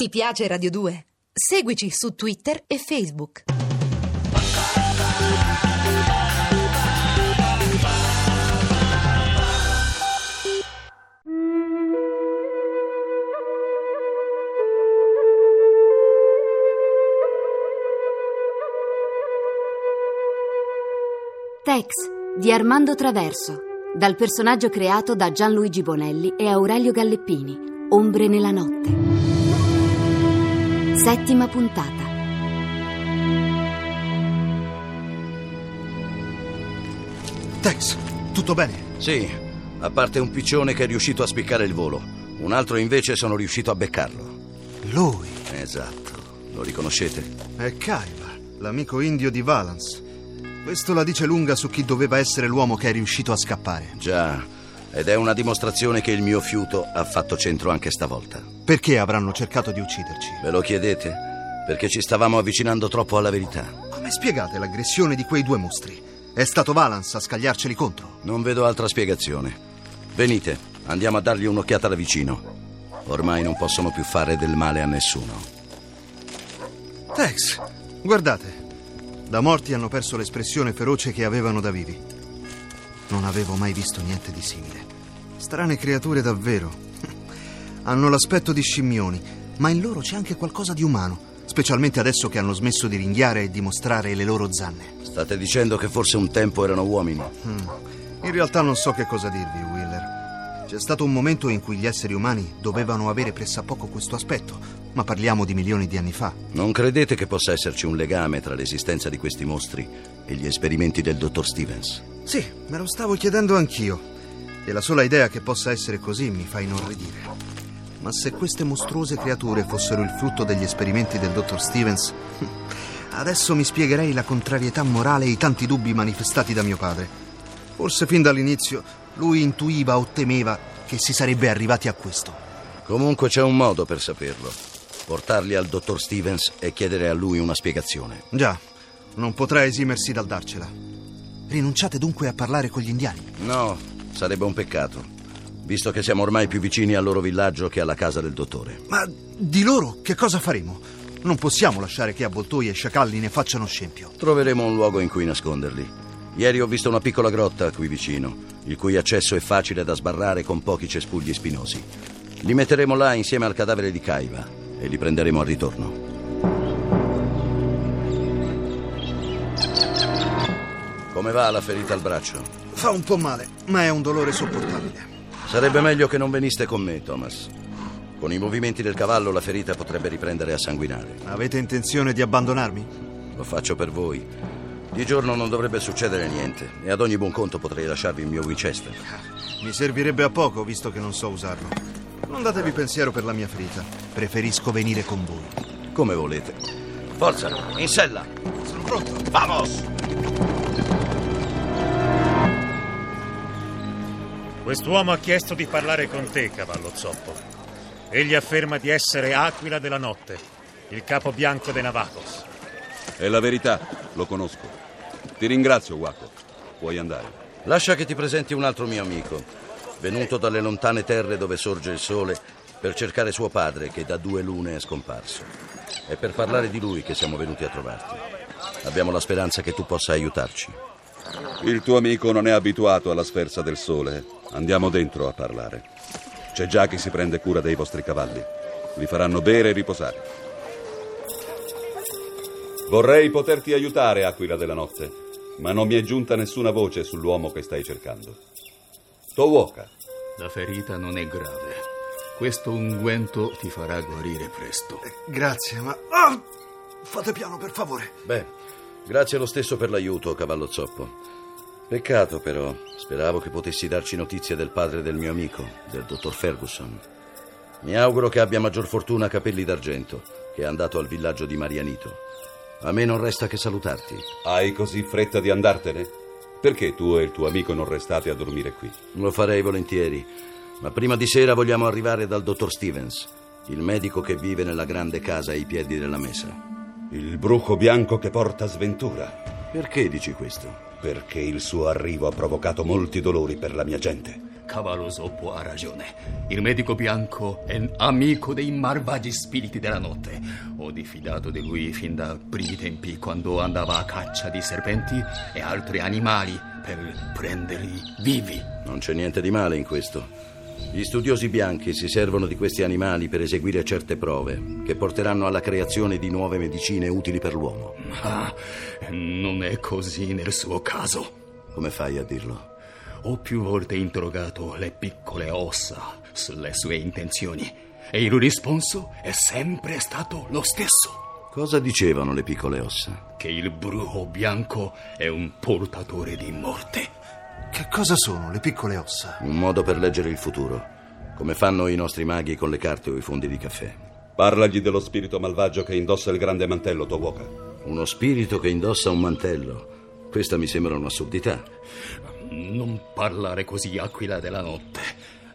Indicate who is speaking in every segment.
Speaker 1: Ti piace Radio 2? Seguici su Twitter e Facebook.
Speaker 2: Tex di Armando Traverso, dal personaggio creato da Gianluigi Bonelli e Aurelio Galleppini, Ombre nella notte. Settima puntata.
Speaker 3: Tex, tutto bene?
Speaker 4: Sì, a parte un piccione che è riuscito a spiccare il volo. Un altro invece sono riuscito a beccarlo.
Speaker 3: Lui
Speaker 4: Esatto. Lo riconoscete?
Speaker 3: è Kaiba, l'amico indio di Valance. Questo la dice lunga su chi doveva essere l'uomo che è riuscito a scappare.
Speaker 4: Già. Ed è una dimostrazione che il mio fiuto ha fatto centro anche stavolta.
Speaker 3: Perché avranno cercato di ucciderci?
Speaker 4: Ve lo chiedete? Perché ci stavamo avvicinando troppo alla verità.
Speaker 3: Come spiegate l'aggressione di quei due mostri? È stato Valance a scagliarceli contro?
Speaker 4: Non vedo altra spiegazione. Venite, andiamo a dargli un'occhiata da vicino. Ormai non possono più fare del male a nessuno.
Speaker 3: Tex, guardate. Da morti hanno perso l'espressione feroce che avevano da vivi. Non avevo mai visto niente di simile. Strane creature davvero. Hanno l'aspetto di scimmioni, ma in loro c'è anche qualcosa di umano, specialmente adesso che hanno smesso di ringhiare e di mostrare le loro zanne.
Speaker 4: State dicendo che forse un tempo erano uomini?
Speaker 3: In realtà non so che cosa dirvi, Wheeler. C'è stato un momento in cui gli esseri umani dovevano avere pressappoco questo aspetto, ma parliamo di milioni di anni fa.
Speaker 4: Non credete che possa esserci un legame tra l'esistenza di questi mostri e gli esperimenti del dottor Stevens?
Speaker 3: Sì, me lo stavo chiedendo anch'io. E la sola idea che possa essere così mi fa inorridire. Ma se queste mostruose creature fossero il frutto degli esperimenti del dottor Stevens, adesso mi spiegherei la contrarietà morale e i tanti dubbi manifestati da mio padre. Forse fin dall'inizio lui intuiva o temeva che si sarebbe arrivati a questo.
Speaker 4: Comunque c'è un modo per saperlo. Portarli al dottor Stevens e chiedere a lui una spiegazione.
Speaker 3: Già, non potrà esimersi dal darcela. Rinunciate dunque a parlare con gli indiani.
Speaker 4: No, sarebbe un peccato, visto che siamo ormai più vicini al loro villaggio che alla casa del dottore.
Speaker 3: Ma di loro che cosa faremo? Non possiamo lasciare che avvoltoi e sciacalli ne facciano scempio.
Speaker 4: Troveremo un luogo in cui nasconderli. Ieri ho visto una piccola grotta qui vicino, il cui accesso è facile da sbarrare con pochi cespugli spinosi. Li metteremo là insieme al cadavere di Kaiva e li prenderemo al ritorno. Come va la ferita al braccio?
Speaker 3: Fa un po' male, ma è un dolore sopportabile.
Speaker 4: Sarebbe meglio che non veniste con me, Thomas. Con i movimenti del cavallo la ferita potrebbe riprendere a sanguinare.
Speaker 3: Avete intenzione di abbandonarmi?
Speaker 4: Lo faccio per voi. Di giorno non dovrebbe succedere niente e ad ogni buon conto potrei lasciarvi il mio Winchester.
Speaker 3: Mi servirebbe a poco, visto che non so usarlo. Non datevi pensiero per la mia ferita. Preferisco venire con voi.
Speaker 4: Come volete. Forza, in sella.
Speaker 3: Sono pronto.
Speaker 4: Vamos!
Speaker 5: Quest'uomo ha chiesto di parlare con te, cavallo zoppo. Egli afferma di essere Aquila della Notte, il capo bianco dei Navajos.
Speaker 6: È la verità, lo conosco. Ti ringrazio, Waco. Puoi andare.
Speaker 4: Lascia che ti presenti un altro mio amico, venuto dalle lontane terre dove sorge il sole per cercare suo padre che da due lune è scomparso. È per parlare di lui che siamo venuti a trovarti. Abbiamo la speranza che tu possa aiutarci.
Speaker 6: Il tuo amico non è abituato alla sferza del sole. Andiamo dentro a parlare. C'è già chi si prende cura dei vostri cavalli. Li faranno bere e riposare. Vorrei poterti aiutare, Aquila della Notte, ma non mi è giunta nessuna voce sull'uomo che stai cercando. Towoka,
Speaker 7: La ferita non è grave. Questo unguento ti farà guarire presto.
Speaker 3: Grazie, ma... Ah! Fate piano, per favore.
Speaker 4: Beh, grazie lo stesso per l'aiuto, cavallo zoppo. Peccato però, speravo che potessi darci notizie del padre del mio amico, del dottor Ferguson. Mi auguro che abbia maggior fortuna a Capelli d'Argento, che è andato al villaggio di Marianito. A me non resta che salutarti.
Speaker 6: hai così fretta di andartene? Perché tu e il tuo amico non restate a dormire qui?
Speaker 4: Lo farei volentieri, ma prima di sera vogliamo arrivare dal dottor Stevens, il medico che vive nella grande casa ai piedi della mesa.
Speaker 6: Il bruco bianco che porta sventura.
Speaker 4: Perché dici questo?
Speaker 6: Perché il suo arrivo ha provocato molti dolori per la mia gente.
Speaker 7: Cavallo Zoppo ha ragione. Il medico bianco è amico dei malvagi spiriti della notte. Ho diffidato di lui fin da primi tempi quando andava a caccia di serpenti e altri animali per prenderli vivi.
Speaker 4: Non c'è niente di male in questo. Gli studiosi bianchi si servono di questi animali per eseguire certe prove che porteranno alla creazione di nuove medicine utili per l'uomo.
Speaker 7: Ma non è così nel suo caso.
Speaker 4: Come fai a dirlo?
Speaker 7: Ho più volte interrogato le piccole ossa sulle sue intenzioni e il risponso è sempre stato lo stesso.
Speaker 4: Cosa dicevano le piccole ossa?
Speaker 7: Che il bruco bianco è un portatore di morte.
Speaker 3: Che cosa sono le piccole ossa?
Speaker 4: Un modo per leggere il futuro, come fanno i nostri maghi con le carte o i fondi di caffè.
Speaker 6: Parlagli dello spirito malvagio che indossa il grande mantello, Towoka.
Speaker 4: Uno spirito che indossa un mantello. Questa mi sembra un'assurdità.
Speaker 7: Non parlare così, Aquila della notte.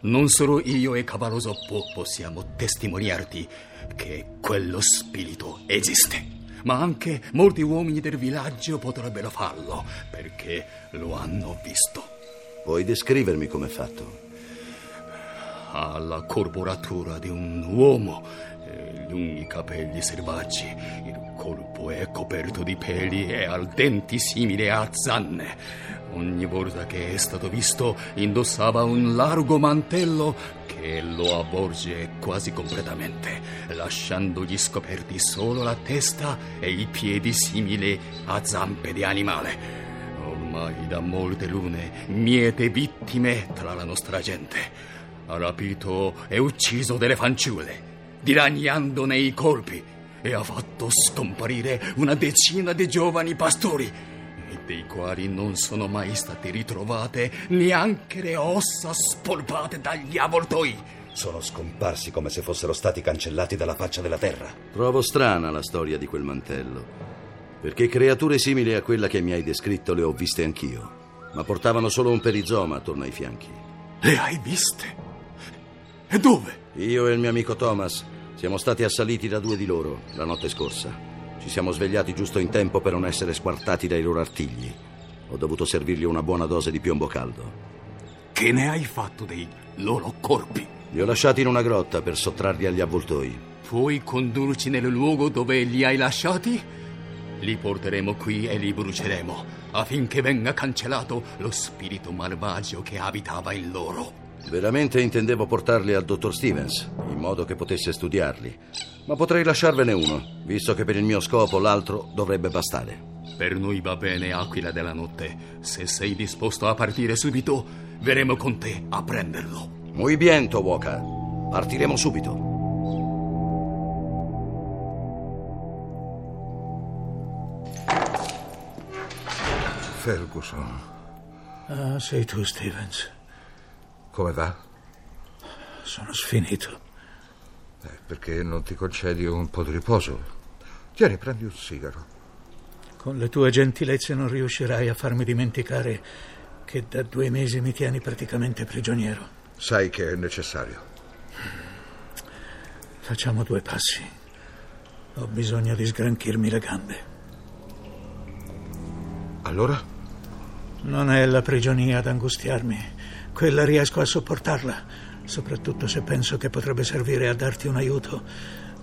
Speaker 7: Non solo io e Cavallo Zoppo possiamo testimoniarti che quello spirito esiste. Ma anche molti uomini del villaggio potrebbero farlo, perché lo hanno visto.
Speaker 4: Puoi descrivermi come è fatto?
Speaker 7: Ha la corporatura di un uomo, eh, lunghi capelli selvaggi, il corpo è coperto di peli e ha denti simili a zanne. Ogni volta che è stato visto indossava un largo mantello che lo avvolge quasi completamente, lasciandogli scoperti solo la testa e i piedi simili a zampe di animale. Ormai da molte lune miete vittime tra la nostra gente. Ha rapito e ucciso delle fanciulle, dilaniandone i colpi, e ha fatto scomparire una decina di giovani pastori dei quali non sono mai state ritrovate neanche le ossa spolpate dagli avvoltoi.
Speaker 8: Sono scomparsi come se fossero stati cancellati dalla faccia della terra.
Speaker 4: Trovo strana la storia di quel mantello, perché creature simili a quella che mi hai descritto le ho viste anch'io, ma portavano solo un perizoma attorno ai fianchi.
Speaker 7: Le hai viste? E dove?
Speaker 4: Io e il mio amico Thomas siamo stati assaliti da due di loro la notte scorsa. Ci siamo svegliati giusto in tempo per non essere squartati dai loro artigli. Ho dovuto servirgli una buona dose di piombo caldo.
Speaker 7: Che ne hai fatto dei loro corpi?
Speaker 4: Li ho lasciati in una grotta per sottrarli agli avvoltoi.
Speaker 7: Puoi condurci nel luogo dove li hai lasciati? Li porteremo qui e li bruceremo affinché venga cancellato lo spirito malvagio che abitava in loro.
Speaker 4: Veramente intendevo portarli al dottor Stevens, in modo che potesse studiarli. Ma potrei lasciarvene uno, visto che per il mio scopo l'altro dovrebbe bastare.
Speaker 7: Per noi va bene, Aquila della Notte. Se sei disposto a partire subito, verremo con te a prenderlo.
Speaker 4: Muy bien, Towoka. Partiremo subito.
Speaker 9: Ferguson,
Speaker 10: Ah, sei tu, Stevens.
Speaker 9: Come va?
Speaker 10: Sono sfinito.
Speaker 9: Eh, perché non ti concedi un po' di riposo? Tieni, prendi un sigaro.
Speaker 10: Con le tue gentilezze non riuscirai a farmi dimenticare che da due mesi mi tieni praticamente prigioniero.
Speaker 9: Sai che è necessario.
Speaker 10: Facciamo due passi. Ho bisogno di sgranchirmi le gambe.
Speaker 9: Allora?
Speaker 10: Non è la prigionia ad angustiarmi. Quella riesco a sopportarla, soprattutto se penso che potrebbe servire a darti un aiuto.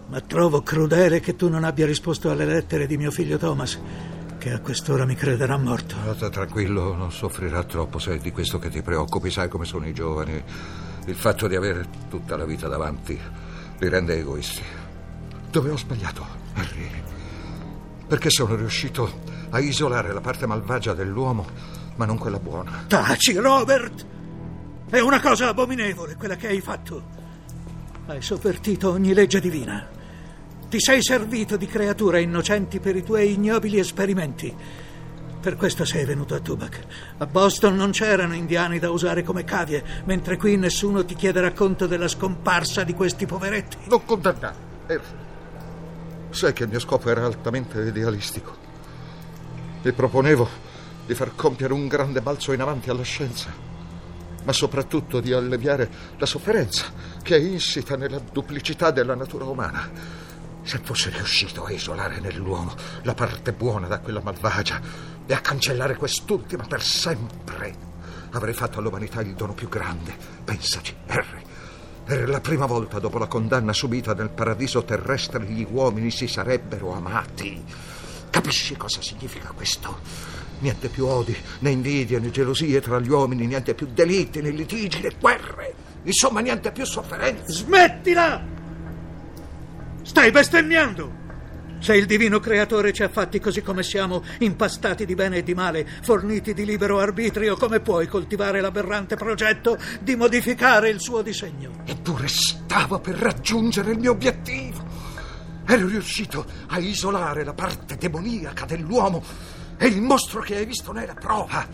Speaker 10: Ma trovo crudele che tu non abbia risposto alle lettere di mio figlio Thomas, che a quest'ora mi crederà morto.
Speaker 9: Sta tranquillo, non soffrirà troppo se è di questo che ti preoccupi. Sai come sono i giovani. Il fatto di avere tutta la vita davanti li rende egoisti. Dove ho sbagliato, Harry? Perché sono riuscito a isolare la parte malvagia dell'uomo, ma non quella buona.
Speaker 10: Taci, Robert! È una cosa abominevole quella che hai fatto. Hai sovvertito ogni legge divina. Ti sei servito di creature innocenti per i tuoi ignobili esperimenti. Per questo sei venuto a Tubac. A Boston non c'erano indiani da usare come cavie, mentre qui nessuno ti chiederà conto della scomparsa di questi poveretti.
Speaker 9: Non condannare. Harry. Sai che il mio scopo era altamente idealistico. E proponevo di far compiere un grande balzo in avanti alla scienza, ma soprattutto di alleviare la sofferenza che è insita nella duplicità della natura umana. Se fosse riuscito a isolare nell'uomo la parte buona da quella malvagia e a cancellare quest'ultima per sempre, avrei fatto all'umanità il dono più grande. Pensaci, Harry. Per la prima volta dopo la condanna subita nel paradiso terrestre gli uomini si sarebbero amati. Capisci cosa significa questo? Niente più odi, né invidie, né gelosie tra gli uomini, niente più delitti, né litigi, né guerre. Insomma, niente più sofferenza.
Speaker 10: Smettila! Stai bestemmiando! Se il divino creatore ci ha fatti così come siamo, impastati di bene e di male, forniti di libero arbitrio, come puoi coltivare l'aberrante progetto di modificare il suo disegno?
Speaker 9: Eppure stavo per raggiungere il mio obiettivo. Ero riuscito a isolare la parte demoniaca dell'uomo e il mostro che hai visto ne è la prova.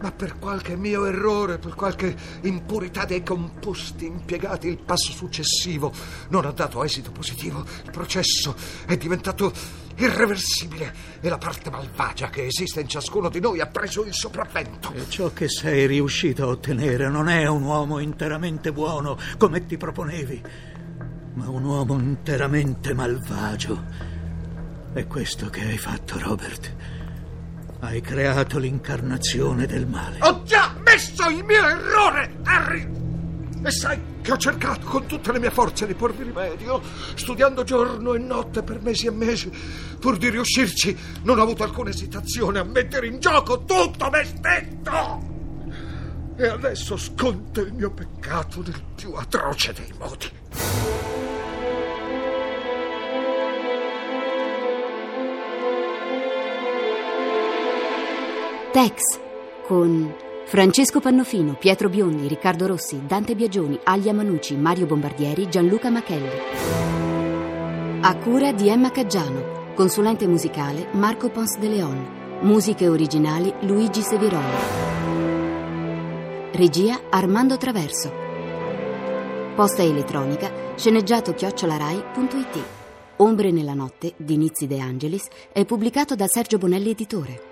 Speaker 9: Ma per qualche mio errore, per qualche impurità dei composti impiegati, il passo successivo non ha dato esito positivo. Il processo è diventato irreversibile e la parte malvagia che esiste in ciascuno di noi ha preso il sopravvento.
Speaker 10: E ciò che sei riuscito a ottenere non è un uomo interamente buono come ti proponevi, ma un uomo interamente malvagio. È questo che hai fatto, Robert. Hai creato l'incarnazione del male.
Speaker 9: Ho già messo il mio errore, Harry! E sai che ho cercato con tutte le mie forze di porvi rimedio, studiando giorno e notte per mesi e mesi. Pur di riuscirci, non ho avuto alcuna esitazione a mettere in gioco tutto me stesso! E adesso sconto il mio peccato nel più atroce dei modi.
Speaker 2: Tex con Francesco Pannofino, Pietro Biondi, Riccardo Rossi, Dante Biagioni, Aglia Manucci, Mario Bombardieri, Gianluca Machelli. A cura di Emma Caggiano, consulente musicale Marco Pons de Leon, musiche originali Luigi Seviroli. Regia Armando Traverso. Posta elettronica sceneggiato chiocciolarai.it. Ombre nella notte di Nizzi De Angelis è pubblicato da Sergio Bonelli Editore.